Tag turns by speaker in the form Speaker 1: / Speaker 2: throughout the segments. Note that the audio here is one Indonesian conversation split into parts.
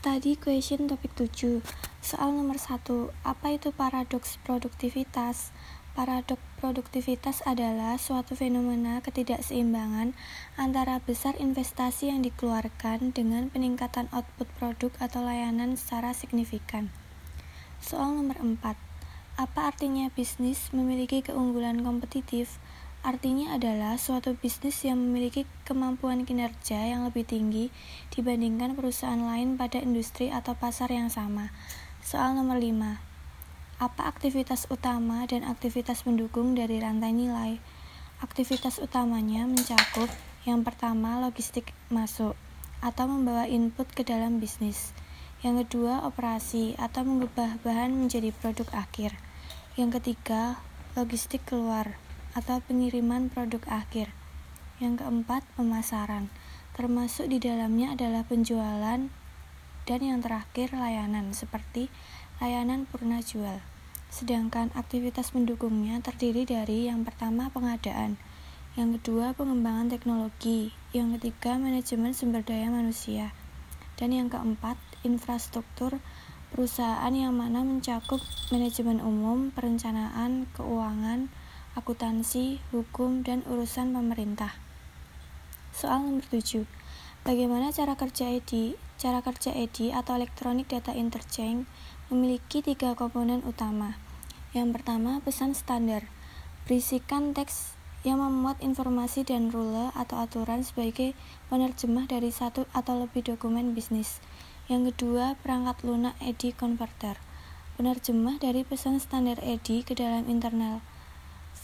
Speaker 1: Study question topik 7 Soal nomor 1 Apa itu paradoks produktivitas? Paradoks produktivitas adalah suatu fenomena ketidakseimbangan antara besar investasi yang dikeluarkan dengan peningkatan output produk atau layanan secara signifikan. Soal nomor 4 Apa artinya bisnis memiliki keunggulan kompetitif? Artinya adalah suatu bisnis yang memiliki kemampuan kinerja yang lebih tinggi dibandingkan perusahaan lain pada industri atau pasar yang sama. Soal nomor 5. Apa aktivitas utama dan aktivitas pendukung dari rantai nilai? Aktivitas utamanya mencakup yang pertama logistik masuk atau membawa input ke dalam bisnis. Yang kedua operasi atau mengubah bahan menjadi produk akhir. Yang ketiga logistik keluar atau pengiriman produk akhir. Yang keempat, pemasaran. Termasuk di dalamnya adalah penjualan dan yang terakhir layanan seperti layanan purna jual. Sedangkan aktivitas pendukungnya terdiri dari yang pertama pengadaan, yang kedua pengembangan teknologi, yang ketiga manajemen sumber daya manusia, dan yang keempat infrastruktur perusahaan yang mana mencakup manajemen umum, perencanaan, keuangan, akuntansi, hukum, dan urusan pemerintah. Soal nomor 7. Bagaimana cara kerja EDI? Cara kerja EDI atau Electronic Data Interchange memiliki tiga komponen utama. Yang pertama, pesan standar. Berisikan teks yang memuat informasi dan rule atau aturan sebagai penerjemah dari satu atau lebih dokumen bisnis. Yang kedua, perangkat lunak EDI converter. Penerjemah dari pesan standar EDI ke dalam internal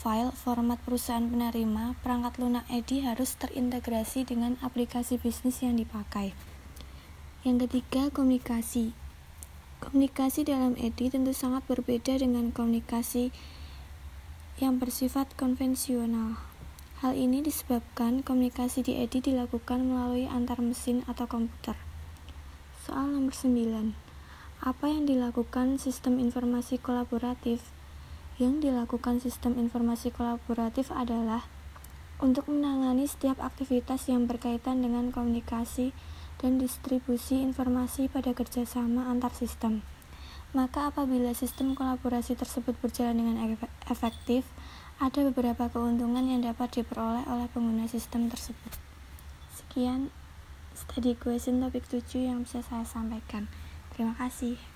Speaker 1: file format perusahaan penerima, perangkat lunak EDI harus terintegrasi dengan aplikasi bisnis yang dipakai. Yang ketiga, komunikasi. Komunikasi dalam EDI tentu sangat berbeda dengan komunikasi yang bersifat konvensional. Hal ini disebabkan komunikasi di EDI dilakukan melalui antar mesin atau komputer. Soal nomor 9. Apa yang dilakukan sistem informasi kolaboratif yang dilakukan sistem informasi kolaboratif adalah untuk menangani setiap aktivitas yang berkaitan dengan komunikasi dan distribusi informasi pada kerjasama antar sistem. Maka apabila sistem kolaborasi tersebut berjalan dengan efektif, ada beberapa keuntungan yang dapat diperoleh oleh pengguna sistem tersebut. Sekian study question topik 7 yang bisa saya sampaikan. Terima kasih.